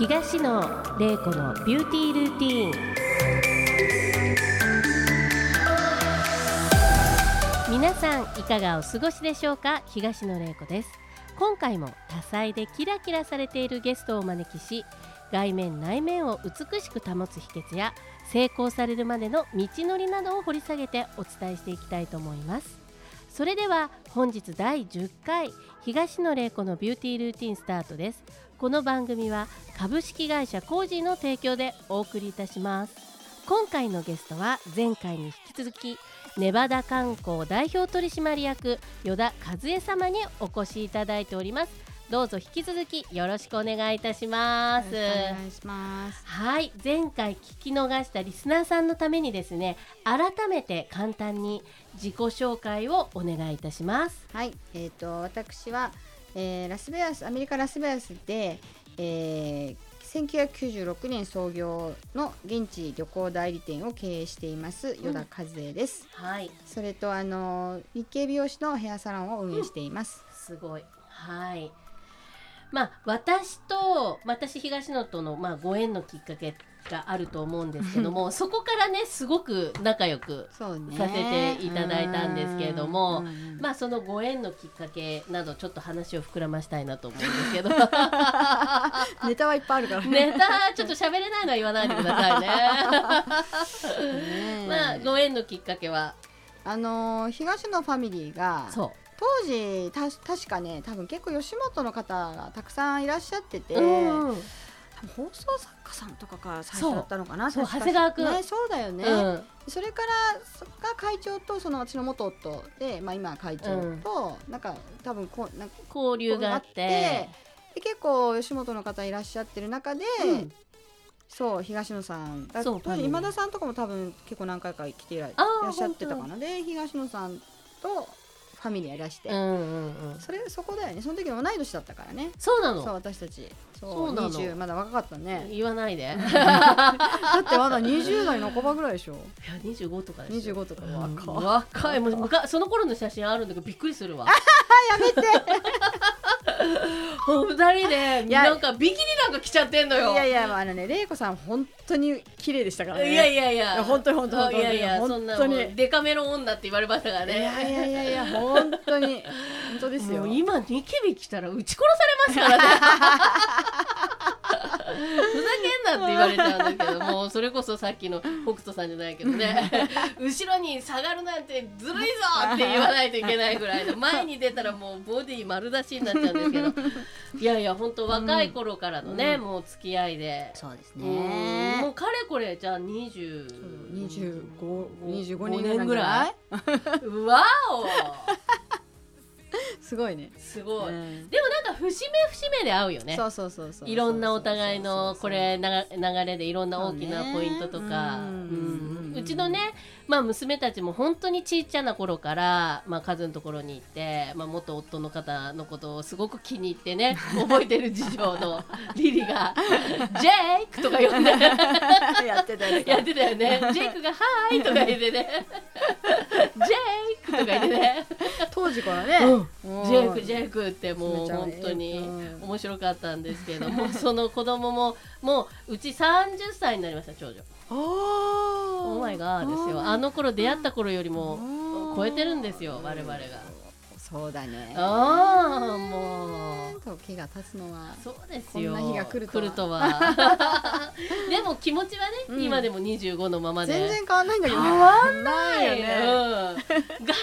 東野玲子のビューティールーティーン。皆さんいかがお過ごしでしょうか？東野玲子です。今回も多彩でキラキラされているゲストをお招きし外面内面を美しく保つ秘訣や成功されるまでの道のりなどを掘り下げてお伝えしていきたいと思います。それでは本日第10回東野玲子のビューティールーティンスタートです。この番組は株式会社コージーの提供でお送りいたします。今回のゲストは前回に引き続きネバダ観光代表取締役依田和恵様にお越しいただいております。どうぞ引き続きよろしくお願いいたします。お願いします。はい前回聞き逃したリスナーさんのためにですね改めて簡単に自己紹介をお願いいたします。はいえっ、と私は、えーラスベガスアメリカラスベガスで、えー1996年創業の現地旅行代理店を経営しています依田和恵です、はい。それとあの日系美容師のヘアサロンを運営しています、すごい。はい。まあ私と私東野との、まあ、ご縁のきっかけがあると思うんですけどもそこからねすごく仲良くさせていただいたんですけれどもうんうんうんまあそのご縁のきっかけなどちょっと話を膨らましたいなと思うんですけど。ネタはいっぱいあるからネタちょっと喋れないのは言わないでくださいね。ねまあご縁のきっかけは？あのー東野ファミリーがそ当時た確かね多分結構吉本の方がたくさんいらっしゃってて、う。うん放送作家さんとかから最初だったのかなそう長谷川君。ねそうだよね、うん。それからそが会長とその私の元夫で、まあ、今は会長と、なんか多分こうなんか交流があって。で結構吉本の方いらっしゃってる中で、うん。そう東野さん今田さんとかも多分結構何回か来ていらっしゃってたかな。で東野さんとファミリーがいらして、うんうんうん。それそこだよね。その時同い年だったからね。そうそうなの。私たち。そうそうなの？20まだ若かったね。言わないで。い やだってまだ20代半ばぐらいでしょ。二十五とかですよ。25とか。うん若い若い。もうその頃の写真あるんだけどびっくりするわ。やめて二人でなんかビキニなんか着ちゃってんのよ。いやいやあのね玲子さん本当に綺麗でしたからね。いやいやいや。本当に本当に本当にいやいや本当に。そんなデカメロ女って言われましたからね。いやいやいやいや本当に。本当ですよ。今ニキビ来たら撃ち殺されますからね けんなって言われちゃうんですけどもうそれこそさっきの北斗さんじゃないけどね。後ろに下がるなんてずるいぞって言わないといけないぐらいで前に出たらもうボディ丸出しになっちゃうんですけど。いやいや本当若い頃からのね、うん。もう付き合いで。そうですうんもねうかれこれじゃあ20 25 25 5年年ぐぐららい？い わ すごいね。おすごい、うん。でもなんか節目節目で合うよね。そうそうそうそういろんなお互いのこれ流れでいろんな大きなポイントとか。うん。うん。うちのね、まあ、娘たちも本当にちっちゃな頃から、まあ、カズのところに行って、まあ、元夫の方のことをすごく気に入ってね 覚えてる次女のリリが「ジェイク!」とか呼んでやってたよねやってたよねジェイクが「はーい! 」とか言ってね「ジェイク!」とか言ってね。当時からね。うん。ジェイクジェイクってもう本当にうん。面白かったんですけども その子供ももううち30歳になりました長女。おオー。マイガーですよ。あの頃出会った頃よりもうん。超えてるんですよ我々が。そうだね。ああもう。時が経つのは。そうですよ。こんな日が来るとは。は。でも気持ちはね、うん。今でも25のままで。全然変わんないんだけどね。変わんないようんね。外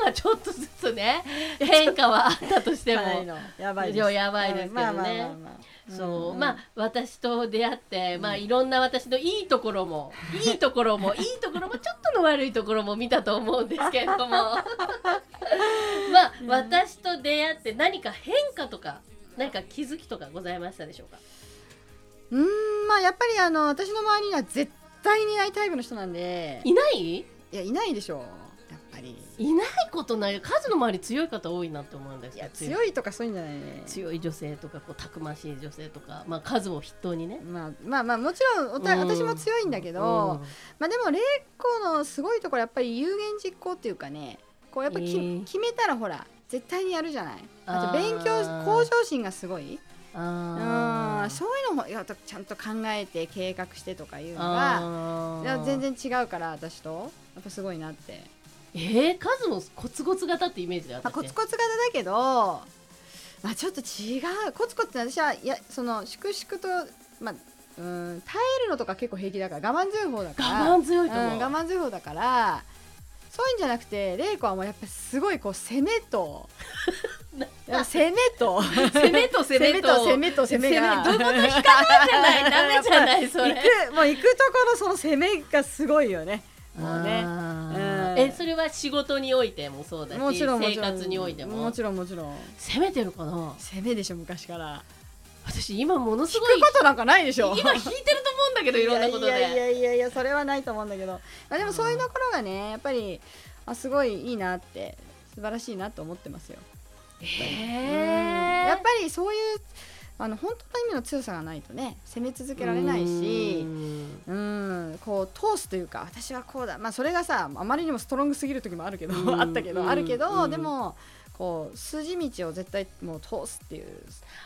見はちょっとずつね変化はあったとしても。ないの。やばいいややばいですけどね。まあまあまあまあそう、んまあ私と出会って、まあいろんな私のいいところも いいところもいいところもちょっとの悪いところも見たと思うんですけれども。まあ私と出会って何か変化とか何か気づきとかございましたでしょうか？うーんまあやっぱりあの私の周りには絶対にいないタイプの人なんで。いない？いやいないでしょうり。いないことない。数の周り強い方多いなって思うんですいやよ強いとかそういうんじゃないね。強い女性とかこうたくましい女性とか、まあ、数を筆頭にね。まあまあまあもちろんおた、うん。私も強いんだけど、まあでも玲子のすごいところやっぱり有言実行っていうかねこうやっぱき、えー。決めたらほら絶対にやるじゃない。あと勉強向上心がすごい。あうん、そういうのもやちゃんと考えて計画してとかいうのが全然違うから私と。やっぱすごいなって、えー、数もコツコツ型ってイメージであったまあ、コツコツ型だけど、まあ、ちょっと違う。コツコツって私はいやその粛々と、まあ、うん耐えるのとか結構平気だから我慢強い方だから。我慢強いと思う、うん、我慢強い方だからそういうんじゃなくて玲子はもうやっぱすごいこう攻めと 攻めと。攻めと攻めと。攻めと攻めが。攻めどこと引かないじゃないダメじゃないそれ。行くもう行くところその攻めがすごいよね。もうねえそれは仕事においてもそうだしもちろん生活においても。もちろんもちろん。攻めてるかな？攻めでしょ昔から。私今ものす聞ごいくことなんかないでしょ。今引いてると思うんだけどいろんなことで。いやいやいやいやそれはないと思うんだけど、まあ、でもそういうところがねやっぱりあすごいいいなって素晴らしいなと思ってますよ。へうん。やっぱりそういうあの本当の意味の強さがないとね攻め続けられないしうん。こう通すというか私はこうだ。まあそれがさあまりにもストロングすぎる時もあるけど、うん。あったけど、うんあるけど、うん。でもこう筋道を絶対もう通すっていう。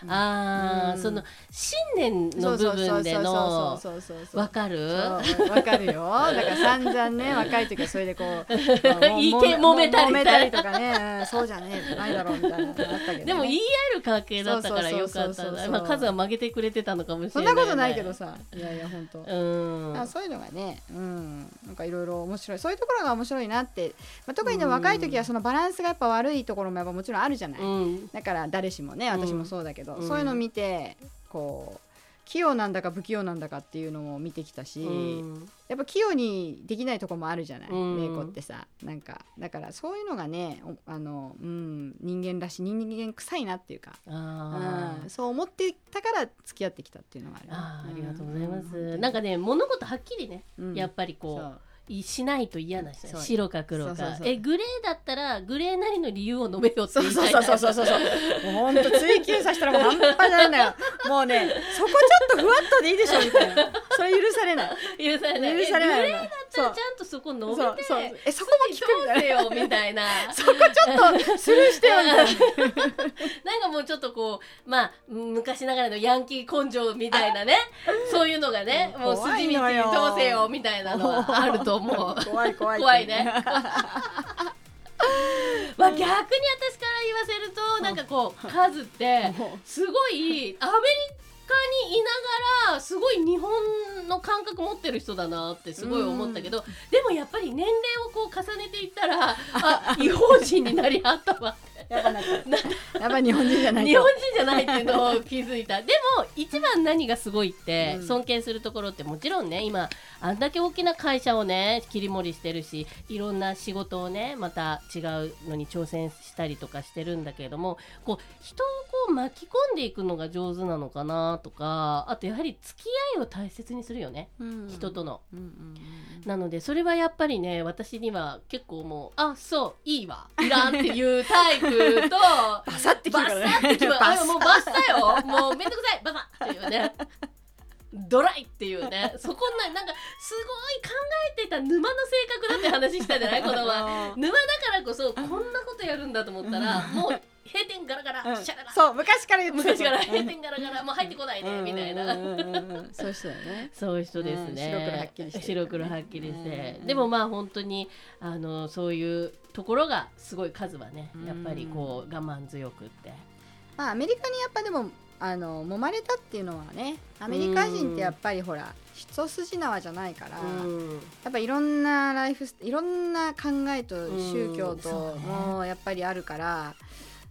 ああ、うん。その信念の部分でのそうそうそうそうそうそうわかる？そうわかるよ。だから散々ね 若い時はそれでこう 意見揉めたり。揉めたりとかね、うんそうじゃねえないだろうみたいなのあったけど、ね、でも言い合える関係だったからよかったそうそうそうそうそう。なまあ数は曲げてくれてたのかもしそれない、ね、んなことないけどさ。いやいや本当、うん。あそういうのがね、うん、なんかいろいろ面白い。そういうところが面白いなって、まあ、特にね若い時はそのバランスがやっぱ悪いところもやっぱもちろんあるじゃない、うん。だから誰しもね私もそうだけど、うん。そういうのを見てこう器用なんだか不器用なんだかっていうのも見てきたし、うん。やっぱ器用にできないとこもあるじゃない、うん。ってさ。なんかだからそういうのがねおあの、うん、人間らしい人間臭いなっていうか、うん、そう思ってたから付き合ってきたっていうのがある。あーありがとうございます、うん。なんかね物事はっきりね、うん。やっぱりこそうしないと嫌な人白か黒か。えグレーだったらグレーなりの理由を述べようってそう言いたいそうそうそう。そうそうそうもうほんと追求させたらもう半端ないんだよ。もうねそこちょっとふわっとでいいでしょみたいな。それ許されない。許されない。許されないえグレーだっちゃんとそこ述べてえそこも聞くみよみたいな。そこちょっとスルーしてよみたいな。なんかもうちょっとこうまあ昔ながらのヤンキー根性みたいなね。そういうのがねもう怖筋道いのよ通せよみたいなのはあると思う。怖い怖い怖い。ね。まあ逆に私から言わせるとなんかこう数ってもすごいアメリカにいながらすごい日本の感覚持ってる人だなってすごい思ったけどでもやっぱり年齢をこう重ねていったら あ違法人になりあったわっぱなんかや日本人じゃないと。日本人じゃないっていうのを気づいた。でも一番何がすごいって、うん。尊敬するところってもちろんね今あんだけ大きな会社をね切り盛りしてるしいろんな仕事をねまた違うのに挑戦したりとかしてるんだけれどもこう人をこう巻き込んでいくのが上手なのかなとかあとやはり付き合いを大切にするよね、うん。人との。うんうんうんなのでそれはやっぱりね私には結構もうあそういいわいらんっていうタイプと バサって切バサるからね。ってきまあもうバッサよ。もうめんどくさいバサっていうね。ドライっていうね。そこななんかすごい考えてた沼の性格だって話したじゃないこの前。沼だからこそこんなことやるんだと思ったらもう閉店ガラガラ、うん。シャララ。そう昔から言ってた昔から閉うん。店ガラガラもう入ってこないで、みたいな。そういう人だよね。そういう人ですね。うん。白黒はっきりして。る白黒はっきりして、うん。でもまあ本当にあのそういうところがすごい数はね、うん。やっぱりこう我慢強くって。まあアメリカにやっぱでもあの揉まれたっていうのはねアメリカ人ってやっぱりほら一筋縄じゃないから、うん。やっぱいろんなライフスいろんな考えと宗教ともやっぱりあるから、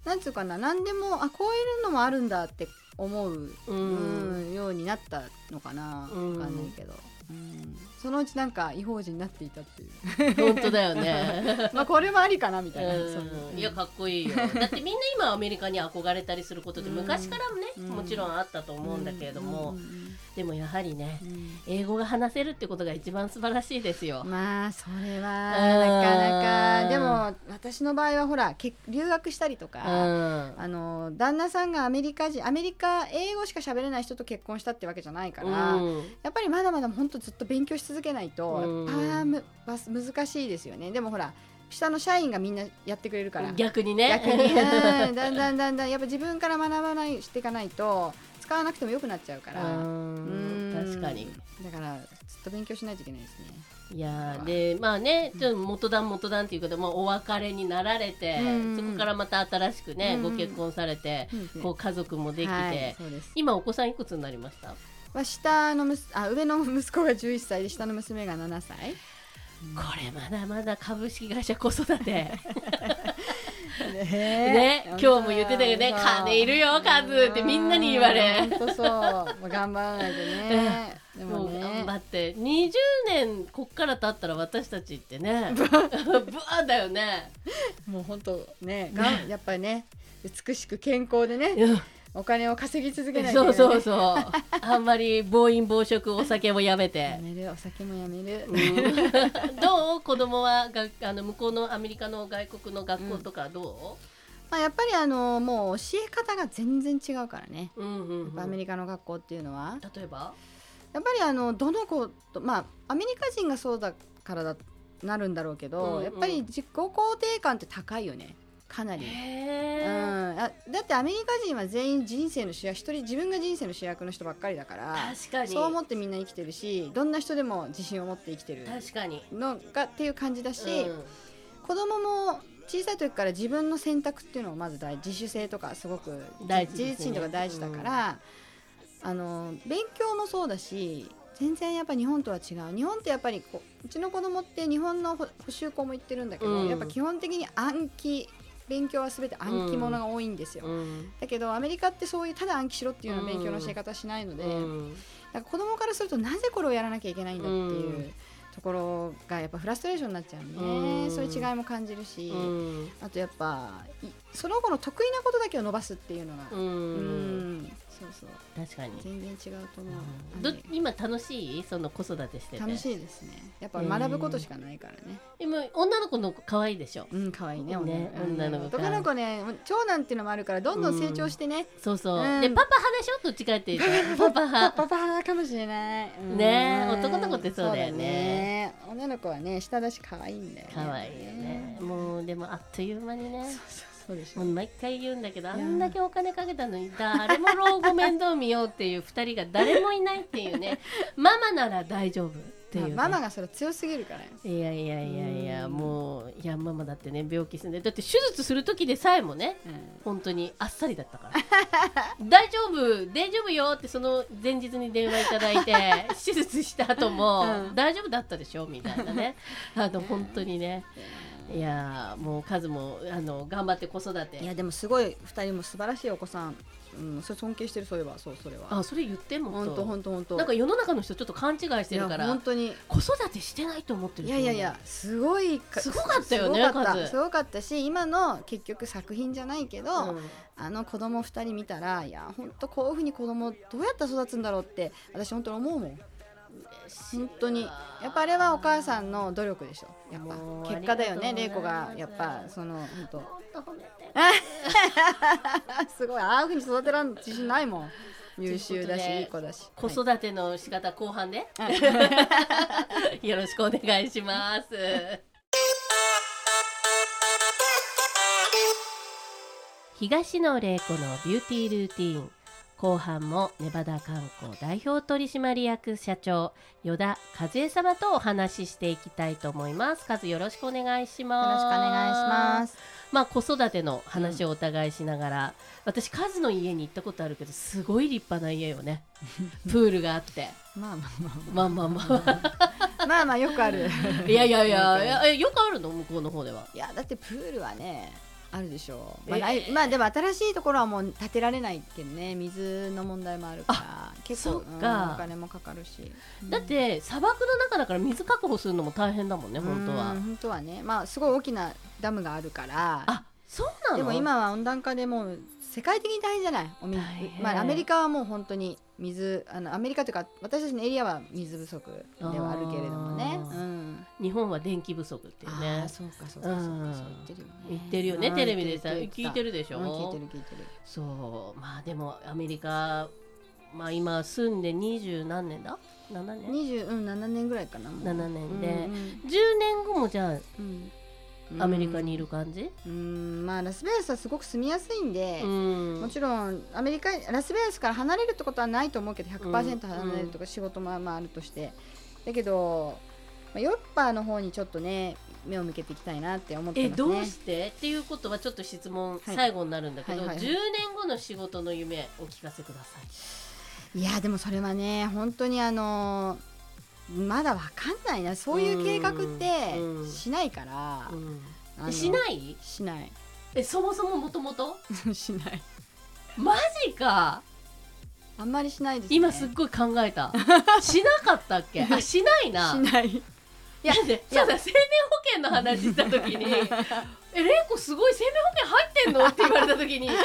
なんつうかな何でもあこういうのもあるんだって思う、うようになったのかな、うん。わかんないけど、うん。そのうちなんか違法人になっていたっていう。本当だよね。まあこれもありかなみたいな、いやかっこいいよ。だってみんな今アメリカに憧れたりすることってうん昔からもね、うん。もちろんあったと思うんだけれども、うんうんでもやはりねうん。うん英語が話せるってことが一番素晴らしいですよ。まあそれはうん。なかなか。でも私の場合はほらけ留学したりとか、うん。あの旦那さんがアメリカ人アメリカ英語しか喋れない人と結婚したってわけじゃないから、うん。やっぱりまだまだ本当ずっと勉強し続けないと、うん。パームバス難しいですよね。でもほら下の社員がみんなやってくれるから。逆にね逆にうんだんだんだんだんやっぱ自分から学ばないしていかないと使わなくてもよくなっちゃうから。確かに。だからずっと勉強しないといけないですね。いやーでまあねちょっと元旦元旦っていうことで、まあ、お別れになられて、うん。そこからまた新しくね、うん。ご結婚されて、こう家族もできて、今お子さんいくつになりました？まあ下のむす あ上の息子が11歳で下の娘が7歳。これまだまだ株式会社子育て ね。ね。今日も言ってたよね「金いるよ数」ってみんなに言われ。本当そう、まあ、頑張らないとね。でもね。頑張って。20年こっから経ったら私たちってね。ブワーだよね。もう本当ね。がんやっぱりね美しく健康でね。うんお金を稼ぎ続けないね、そうそうそう。あんまり暴飲暴食お酒もやめて。やめるお酒もやめる、うん。どう？子供はがあの向こうのアメリカの外国の学校とかどまあ、やっぱりあのもう教え方が全然違うからね。う、うんうん。やっぱアメリカの学校っていうのは。例えば？やっぱりあのどの子とまあアメリカ人がそうだからだなるんだろうけど、うんうん。やっぱり自己肯定感って高いよねかなり。うん、あだってアメリカ人は全員人生の主役一人自分が人生の主役の人ばっかりだから確かに。そう思ってみんな生きてるしどんな人でも自信を持って生きてる確かに。のがっていう感じだし、うん。子供も小さい時から自分の選択っていうのをまず大自主性とかすごく大事ね。自立心とか大事だから、あの勉強もそうだし全然やっぱ日本とは違う。日本ってやっぱりこううちの子供って日本の補補習校も行ってるんだけど、うん。やっぱ基本的に暗記勉強は全て暗記ものが多いんですよ、うん。だけどアメリカってそういうただ暗記しろっていうような勉強の教え方しないので、うん。だから子供からするとなぜこれをやらなきゃいけないんだっていう、うん。ところがやっぱフラストレーションになっちゃううん。ね、そういう違いも感じるし、うん。あとやっぱいその子の得意なことだけを伸ばすっていうのが、ううんんそうそう。確かに。全然違うと思う、どあの今楽しい？その子育てしてて。楽しいですね。やっぱ学ぶことしかないからね、今女の子の子可愛いでしょ。うん可愛いねね女の子男の子ね長男っていうのもあるからどんどん成長してね、そうそう、うん。でパパ派でしょ？どっちかっていうと。パパ派。パパ派かもしれない、うん。ねえ男の子ってそうだよね。ね。女の子はね下だし可愛いんだよね。可愛いよね。もうでもあっという間にね。そうそうもう毎回言うんだけどあんだけお金かけたのに誰も老後面倒見ようっていう2人が誰もいないっていうね。ママなら大丈夫っていう、ね、ママがそれ強すぎるからよいやいやいやいやうん。もういやママだってね病気すんで。だって手術する時でさえもねうん。本当にあっさりだったから。大丈夫大丈夫よってその前日に電話いただいて 手術した後も、うん。大丈夫だったでしょ？みたいなね。あの本当にねいやーもう数もあの頑張って子育て。いやでもすごい2人も素晴らしいお子さん、うん、それ尊敬してるそういえば。そうそれは。あそれ言っても本当本当本当。なんか世の中の人ちょっと勘違いしてるから本当に。子育てしてないと思ってるいやいやいやすごいかすごかったよねすごかった。数すごかったし今の結局作品じゃないけど、うん。あの子供2人見たらいや本当こういうふうに子供どうやって育つんだろうって私本当に思うもん本当に。やっぱあれはお母さんの努力でしょ。やっぱ。結果だよね。玲子がやっぱその本当。本当褒めて。すごい。ああいうふうに育てらん自信ないもん。優秀だしといいい子だし。子はい育ての仕方後半で、はい よろしくお願いします。東野玲子のビューティールーティーン後半もネバダ観光代表取締役社長依田和恵様とお話ししていきたいと思います。カズよろしくお願いしよます。ろしくお願いしますまあ子育ての話をお互いしながら、私カズの家に行ったことあるけどすごい立派な家よね。プールがあって、まあままあまあまあ。あまあまあよくあるいやいやいやいやえよくあるの？向こうの方では。いやだってプールはねあるでしょう、まあえないまあでも新しいところはもう建てられないけどね。水の問題もあるから。結構うんお金もかかるし。だって砂漠の中だから水確保するのも大変だもんね本当は。うん。本当はね。まあすごい大きなダムがあるから。あそうなの？でも今は温暖化でもう世界的に大変じゃない？おまあ、アメリカはもう本当に水あのアメリカというか私たちのエリアは水不足ではあるけれどもね、うん、日本は電気不足っていうあね。あそうかそうかそうか、うんそう言ってるよね。言ってるよねうん。テレビでさ聞いてるでしょ？うん聞いてる聞いてる。そう。まあでもアメリカまあ今住んで二十何年だ？7年？27年ぐらいかなもう。7年で。うん10年後もじゃあうんアメリカにいる感じ、うん。まあラスベガスはすごく住みやすいんで、うん。もちろんアメリカラスベガスから離れるってことはないと思うけど100%離れるとか仕事もまああるとして、だけど、まあ、ヨーロッパの方にちょっとね目を向けていきたいなって思ってますね。えどうして？っていうことはちょっと質問、はい。最後になるんだけど、はいはいはい。10年後の仕事の夢お聞かせください。いやでもそれはね本当にあのまだわかんないな。そういう計画ってうん。しないから、うん。あのえしない？しない。えそもそももともとしない。マジか。あんまりしないです、ね、今すっごい考えた。しなかったっけ？あしないな。しない。いやでそうだ生命保険の話した時に「え玲子すごい生命保険入ってんの?」って言われた時に「入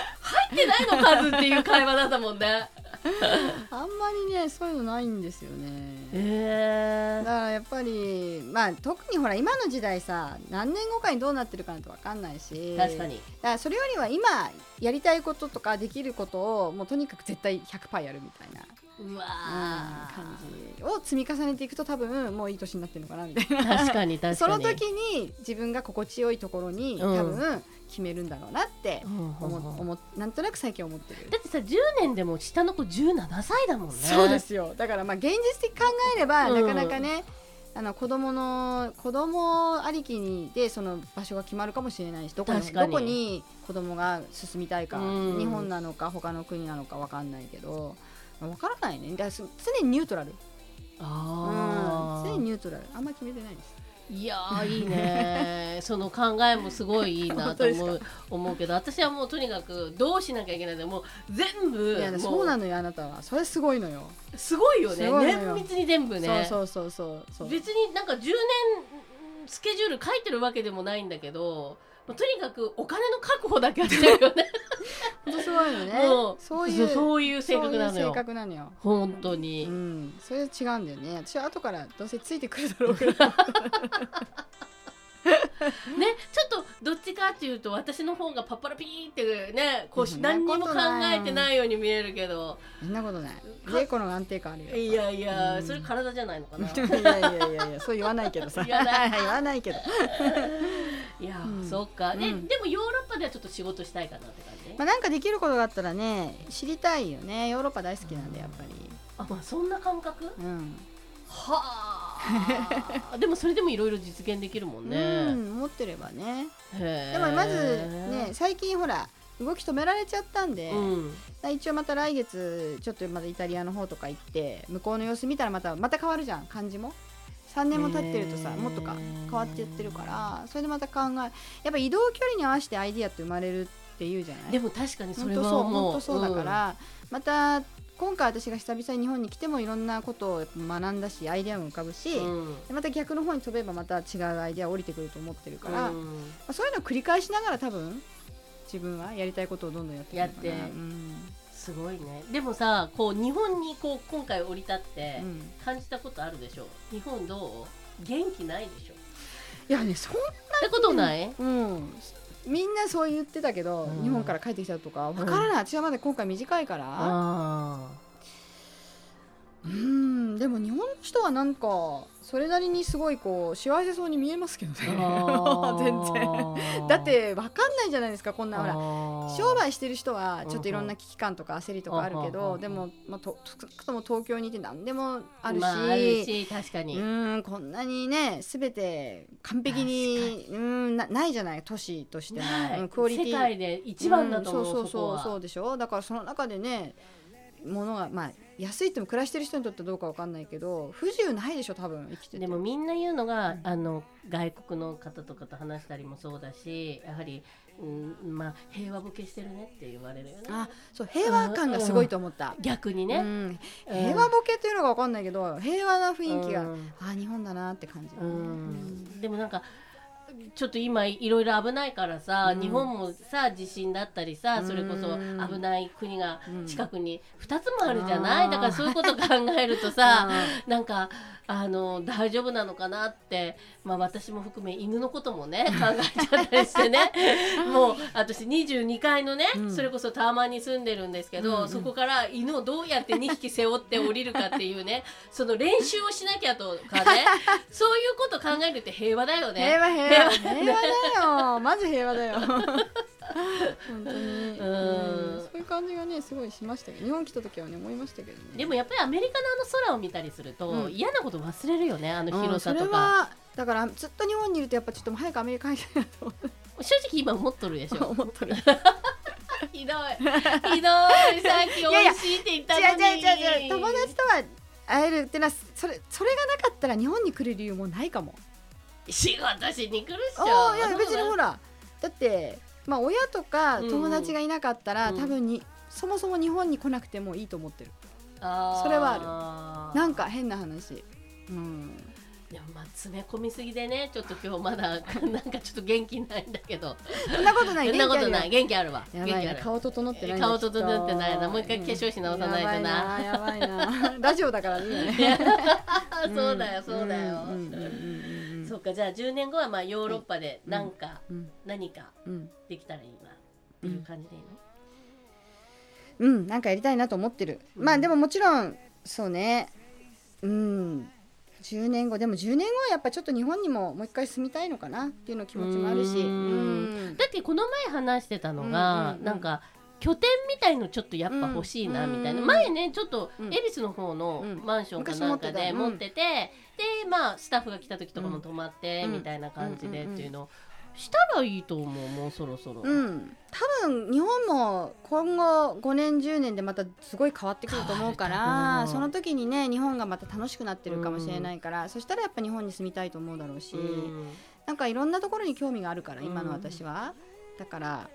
ってないの数」っていう会話だったもんね あんまりねそういうのないんですよね。えだからやっぱりまあ特にほら今の時代さ何年後かにどうなってるかなんて分かんないし。確かに。だからそれよりは今やりたいこととかできることをもうとにかく絶対100%やるみたいな、うわ感じを積み重ねていくと多分もういい年になってるのかなみたいな。確かに確かに。その時に自分が心地よいところにうん。多分決めるんだろうなって思,、うん思なんとなく最近思ってる。だ。ってさ10年でも下の子17歳だもんね。そうですよ。だからまあ現実的に考えれば、うん。なかなかねあの子供の子供ありきにでその場所が決まるかもしれないしどこに。どこに子供が進みたいか、うん。日本なのか他の国なのかわかんないけどわからないね。だからす常にニュートラル、うん、あ常にニュートラル。あんまり決めてないですいやーいいねその考えもすごいいいなと思う 思うけど私はもうとにかくどうしなきゃいけないんだもう全部いやもそうなのよあなたは。それすごいのよ。すごいよね。綿密に全部ね。そうそうそうそう。そう別になんか10年スケジュール書いてるわけでもないんだけどもうとにかくお金の確保だけはしてるよね。本当すごいのね。そういうそういう性格なのそういう性よ格なのよ。本当に、うん、それは違うんだよね。私は後からどうせついてくるだろうから。ねちょっとどっちかっていうと私の方がパッパラピーってねこう何にも考えてないように見えるけど。そんなことない。か玲子の安定感あるよ。いやいや、うん。それ体じゃないのかな。いやいやいやいやそう言わないけどさ。言わない。言わないけど。いや、うん。そっか、ねうん。でもヨーロッパではちょっと仕事したいかなって感じ、まあなんかできることがあったらね知りたいよね。ヨーロッパ大好きなんでやっぱり。あまあそんな感覚？はうん、あでもそれでもいろいろ実現できるもんね、うん、持ってればね。でもまずね最近ほら動き止められちゃったんで、うん。一応また来月ちょっとまたイタリアの方とか行って向こうの様子見たらまたまた変わるじゃん感じも。3年も経ってるとさもっとか変わってってるからそれでまた考えやっぱ移動距離に合わせてアイディアって生まれるっていうじゃない？でも確かにそれ本当そう本当そうだから、また今回私が久々に日本に来てもいろんなことを学んだしアイデアも浮かぶし、うん。でまた逆の方に飛べばまた違うアイデア降りてくると思ってるから、まうん。あ、そういうのを繰り返しながら多分自分はやりたいことをどんどんやってやって。うん。すごいね。でもさこう日本にこう今回降り立ってうん。感じたことあるでしょ？日本どう？元気ないでしょ？いやねそんってことない？うんみんなそう言ってたけど、うん。日本から帰ってきたとかわからない、私はまだ今回短いから。あうんでも日本の人はなんかそれなりにすごいこう幸せそうに見えますけどね。全然。然だってわかんないじゃないですかこんなほらら商売してる人はちょっといろんな危機感とか焦りとかあるけどでも、まあ、と少なくとも東京にいて何でもあるし,、まあ、あるし確かに、うんこんなにね全て完璧にうんなないじゃない都市としての、うんクオリティ。世界で一番だと思う、んそうそうそうそうでしょ？だからその中でね物がまあ安いっても暮らしてる人にとってはどうかわかんないけど不自由ないでしょ多分生きてて。でもみんな言うのが、うんあの外国の方とかと話したりもそうだしやはり、うん、まあ平和ボケしてるねって言われるよね。あそう平和感がすごいと思った、う逆にね、ん、平和ボケっていうのがわかんないけど平和な雰囲気が、うん。あ日本だなって感じ、うん。でもなんかちょっと今いろいろ危ないからさ、うん。日本もさ地震だったりさうん。それこそ危ない国がうん近くに2つもあるじゃない、あーだからそういうこと考えるとさなんかあの大丈夫なのかなって、まあ、私も含め犬のこともね考えちゃったりしてね。もう私22階のね、うん。それこそタワマンに住んでるんですけど、うん。うんそこから犬をどうやって2匹背負って降りるかっていうねその練習をしなきゃとかね。そういうこと考えるって平和だよね。平和平平和平和だよ。まず平和だよ。本当に。うん。うん。そういう感じがねすごいしましたけど日本来た時はね思いましたけどね。でもやっぱりアメリカのあの空を見たりすると、うん。嫌なこと忘れるよねあのうん広さとそれか、はだからずっと日本にいるとやっぱちょっと早くアメリカに帰りたいなと正直今思っとるでしょ。思ってる。ひどい。ひどい。さっき美味しいって言ったのに。違う違う違う違う。友達とは会えるってのはそれそれがなかったら日本に来る理由もないかも仕事しに来るっしょ。ああいや別にほらだってまあ親とかうん。友達がいなかったら、うん。多分にそもそも日本に来なくてもいいと思ってる。それはなんか変な話。うん。でもまあ詰め込みすぎでねちょっと今日まだ なんかちょっと元気ないんだけど。そんなことない。そんなことない。元気あるわ。やばい元気ある。な顔整ってない顔整ってないな。もう一回化粧し直さないとな。やばいな。やばいな。ラジオだからね。あそうだよそうだよ、うんうんうん。うんうんそうかじゃあ10年後はまあヨーロッパでうん。なんか、うん。何かうん。できたらいいなっていう感じでいいの、うん。なんかやりたいなと思ってる、うん。まあでももちろんそうね。うん。10年後でも10年後はやっぱちょっと日本にももう一回住みたいのかなっていうの気持ちもあるし。だってこの前話してたのが、うんうんうん。なんか拠点みたいのちょっとやっぱ欲しいなみたいな、うん。前ねちょっとうん恵比寿の方のうん。マンションかなんかで昔持っててて、でまあスタッフが来た時とかも泊まってうん。みたいな感じでうんっていうのをしたらいいと思うもうそろそろ、うん、多分日本も今後5年10年でまたすごい変わってくると思うからその時にね日本がまた楽しくなってるかもしれないから、そしたらやっぱ日本に住みたいと思うだろうし、うん。なんかいろんなところに興味があるから今のうん私は、だから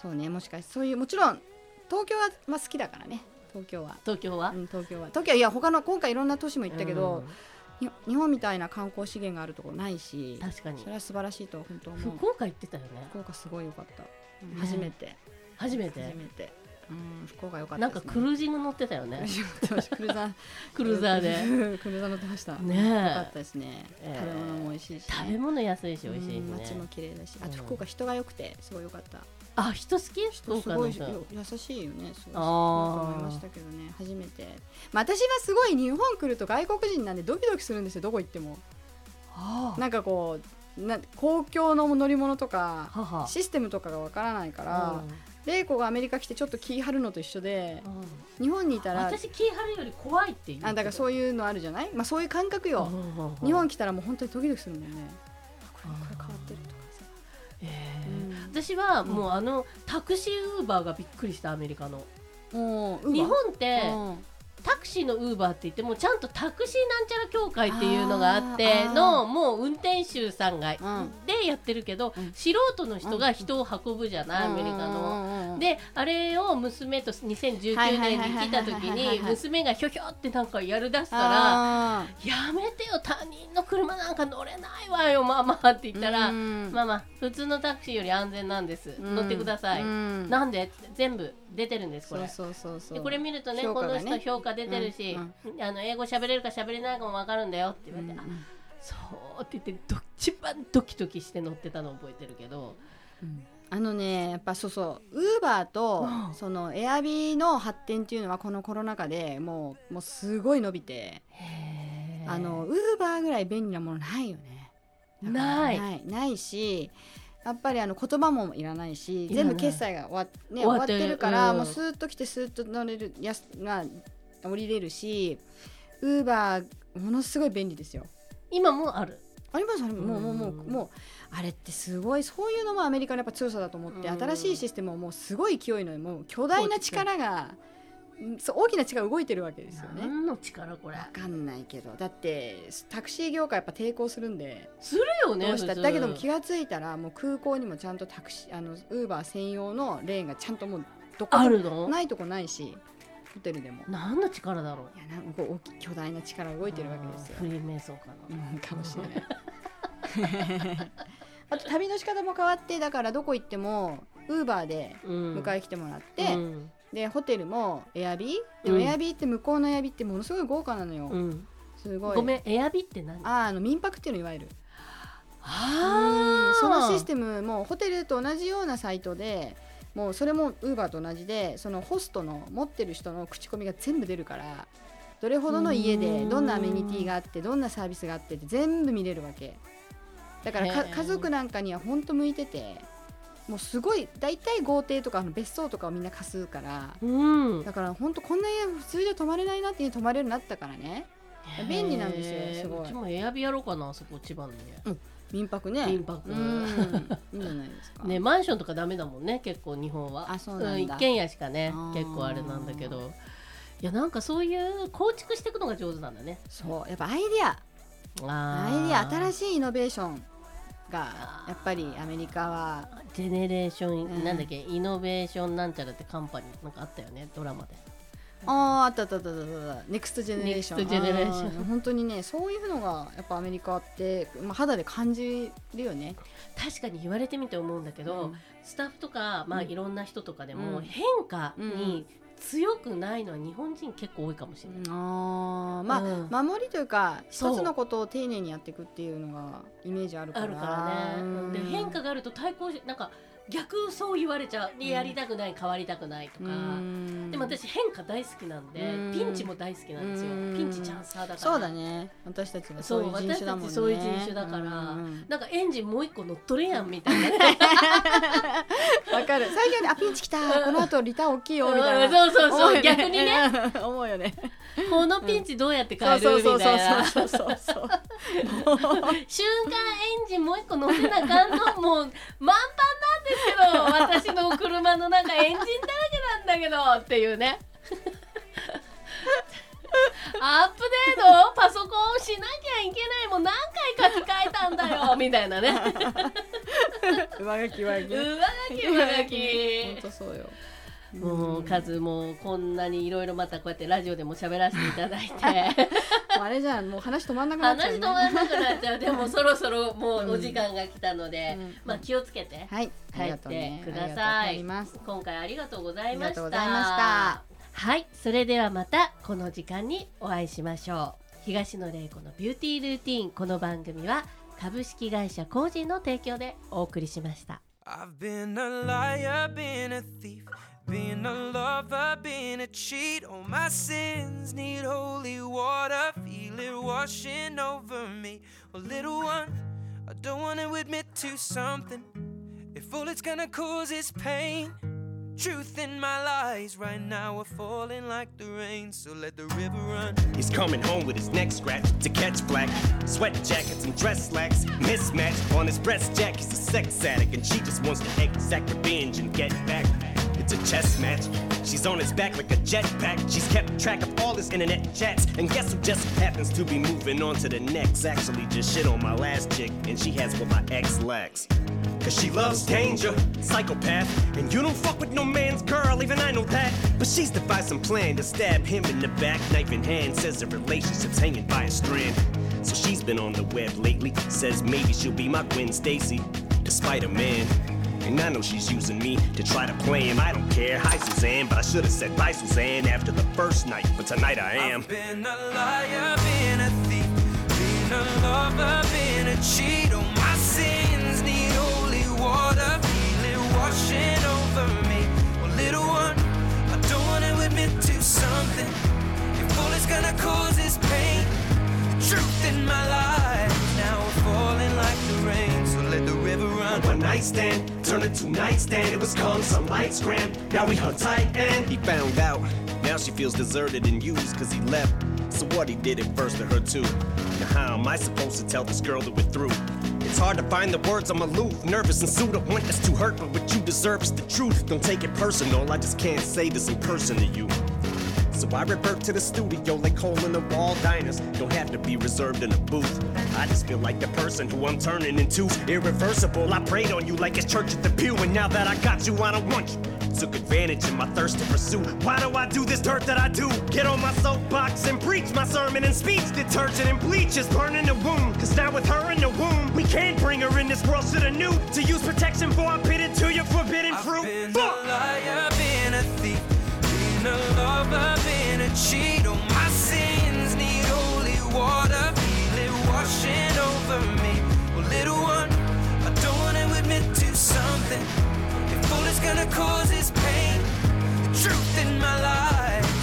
そうねもしかしてそういうもちろん東京は、まあ、好きだからね東京は。東京は？う、ん、東京は。東京はいや他の今回いろんな都市も行ったけど、に日本みたいな観光資源があるところないしうん確かに。それは素晴らしいと本当福岡行ってたよね。福岡すごい良かった、初めて。初めて？初めて。うん福岡良かったなんかクルージング乗ってたよ クルねーザークルーザーで。クルーザー乗ってました。ねえ。良かったですね。ええ。食べ物も美味しいし。ね食べ物安いし美味しいしうん街もね綺麗だし。あうん。と福岡人が良くてすごい良かったあ人好き？福岡すごい優しいよね。すごい。思いましたけどね。初めて、まあ、私はすごい日本来ると外国人なんでドキドキするんですよ。どこ行っても。はなんかこうな公共の乗り物とかシステムとかがわからないから、玲子がアメリカ来てちょっと気張るのと一緒で日本にいたら私気張るより怖いっていう。あだからそういいうのあるじゃない？まあそういう感覚よ、日本来たらもう本当にドキドキするもんね。あこれこれ私はもうあのタクシーウーバーがびっくりしたアメリカの。日本ってうんタクシーのウーバーって言ってもちゃんとタクシーなんちゃら協会っていうのがあってのもう運転手さんがうん。でやってるけどうん。素人の人が人を運ぶじゃないアメリカの。のであれを娘と2019年に来た時に娘がひょひょってなんかやるだしたらあ「やめてよ他人の車なんか乗れないわよママ」って言ったら「うん。ママ普通のタクシーより安全なんです。うん。乗ってください」うん。なんで？全部出てるんですこれ。これ見るとね。この人評価出てるし、あの英語喋れるか喋れないかも分かるんだよって言われて、そうって言ってど一番ドキドキして乗ってたのを覚えてるけど。うん。あのねやっぱそうそうウーバーとうん。そのエアビーの発展っていうのはこのコロナ禍でもうもうすごい伸びてあのウーバーぐらい便利なものないよね。ない。ない。ないしやっぱりあの言葉もいらないし全部決済が終わ,、ね、終終わってるから、うん。もうスーッと来てスーッと乗れるやすが降りれるしウーバーものすごい便利ですよ。今もある。ありますあります。もうもうもううんもうあれってすごいそういうのもアメリカのやっぱ強さだと思ってうん。新しいシステムをもうすごい勢いのもう巨大な力がうんそう大きな力が動いてるわけですよね。何の力これ。わかんないけど。だってタクシー業界やっぱ抵抗するんで。するよねだけども気が付いたらもう空港にもちゃんとタクシーあのウーバー専用のレーンがちゃんともうどこもあるの？ないとこないしホテルでも。何の力だろう。いやなんか大きい巨大な力が動いてるわけですよ。フ。リーメイソンかな。うんかもしれない。あと旅の仕方も変わってだからどこ行ってもウーバーでうん。迎え来てもらって、うん。でホテルもエアビー？でもうんエアビーって向こうのエアビーってものすごい豪華なのよ、うん。すごい。ごめんエアビって何？ああの民泊っていうのいわゆる。あそのシスムテムもホテルと同じようなサイトでもうそれもウーバーと同じでそのホストの持ってる人の口コミが全部出るからどれほどの家うでん。どんなアメニティがあってどんなサービスがあってって全部見れるわけ。だから家族なんかには本当向いててもうすごい大体豪邸とか別荘とかをみんな貸すからうん。だから本当こんな家普通じゃ泊まれないなって泊まれるようになったからね。便利なんですよすごい。うちもエアビやろうかなそこ千葉のね民泊ね。民泊。うん。いいんじゃないですか。ねマンションとかダメだもんね結構日本は。あそうなんだ。一軒家しかね結構あれなんだけど。いやなんかそういう構築していくのが上手なんだね。そうやっぱアイデア。アイデア新いしいイノベーションがやっぱりアメリカは。ジェネレーション、うん。なんだっけイノベーションなんちゃらってカンパニーなんかあったよねドラマであーあったあったあったあった。あったネクストジェネレーション Next Generation 本当にねそういうのがやっぱアメリカって、まあ、肌で感じるよね。確かに言われてみて思うんだけど、うん。スタッフとか、まあ、うん。いろんな人とかでも、うん。変化に強くないのは日本人結構多いかもしれない、あーまあ、うん。守りというか一つのことを丁寧にやっていくっていうのがイメージあるから。あるからね、うん。で変化があると対抗しなんか逆そう言われちゃう、やりたくない変わりたくないとか、うん。でも私変化大好きなんで、うん。ピンチも大好きなんですよ、うん。ピンチチャンス派だから。そうだね。私たちはそういう人種だもんね。そう私たちそういう人種だから。うん。なんかエンジンもう一個乗っ取れやんみたいな。ね わかる。最近あピンチ来たこの後リターン大きいよみたいな。うん。そうそうそう。逆にね。思うよね このピンチどうやって変えそうるそうそうみたいなそうそうそう。瞬間エンジンもう一個乗せなあかんのもう満帆なんですけど私の車の中エンジンだらけなんだけどっていうね。アップデートパソコンをしなきゃいけないもう何回書き換えたんだよ みたいなね。上書き上書き。上書き上書本き当そうよもう数もこんなにいろいろまたこうやってラジオでも喋らせていただいて。も うあれじゃんもう話止まんなくなっちゃう、話ね、止まんなくなっちゃうでもそろそろもうお時間が来たので、うん。まあ気をつけて帰ってくだありがとうごさい。ざいます今回ありがとうございましたありがとうございました。はい。それではまたこの時間にお会いしましょう。東野玲子のビューティールーティン。この番組は株式会社コージーの提供でお送りしました Been a lover, been a cheat. All my sins need holy water, feel it washing over me. Well, little one, I don't want to admit to something. If all it's gonna cause is pain, truth in my lies right now are falling like the rain. So let the river run. He's coming home with his neck scratched to catch black. Sweat jackets and dress slacks mismatched on his breast jack. He's a sex addict and she just wants to exact revenge and get back. It's a chess match. She's on his back like a jetpack. She's kept track of all his internet chats. And guess who just happens to be moving on to the next? Actually, just shit on my last chick, and she has what my ex lacks. Cause she loves danger, psychopath. And you don't fuck with no man's girl, even I know that. But she's devised some plan to stab him in the back, knife in hand. Says the relationship's hanging by a strand. So she's been on the web lately. Says maybe she'll be my Gwen Stacy, despite a man. And I know she's using me to try to play him. I don't care. Hi, Suzanne, but I should have said bye, Suzanne, after the first night. But tonight I am. I've been a liar, been a thief, been a lover, been a cheat. All my sins need holy water, feel it washing over me. Well, little one, I don't want to admit to something. If all it's gonna cause is pain, the truth in my life run. One night stand turned into nightstand. It was calm, some lights grand. Now we hung tight and he found out. Now she feels deserted and used cause he left. So what he did it first to her too. Now how am I supposed to tell this girl that we're through? It's hard to find the words, I'm aloof, nervous and sued. I want this to hurt, but what you deserve is the truth. Don't take it personal, I just can't say this in person to you. So I revert to the studio like hole in the wall diners. Don't have to be reserved in a booth. I just feel like the person who I'm turning into. Irreversible, I prayed on you like it's church at the pew. And now that I got you, I don't want you. Took advantage of my thirst to pursue. Why do I do this dirt that I do? Get on my soapbox and preach my sermon and speech. Detergent and bleach is burning the wound. Cause now with her in the womb, we can't bring her in this world. to the new. to use protection for I bid it to your forbidden I've fruit. been Fuck! a liar, been a thief, been a love, I've been a cheat. All my sins need holy water, feel it washing over me. Well, little one, I don't want to admit to something. If all it's gonna cause is pain, the truth in my life.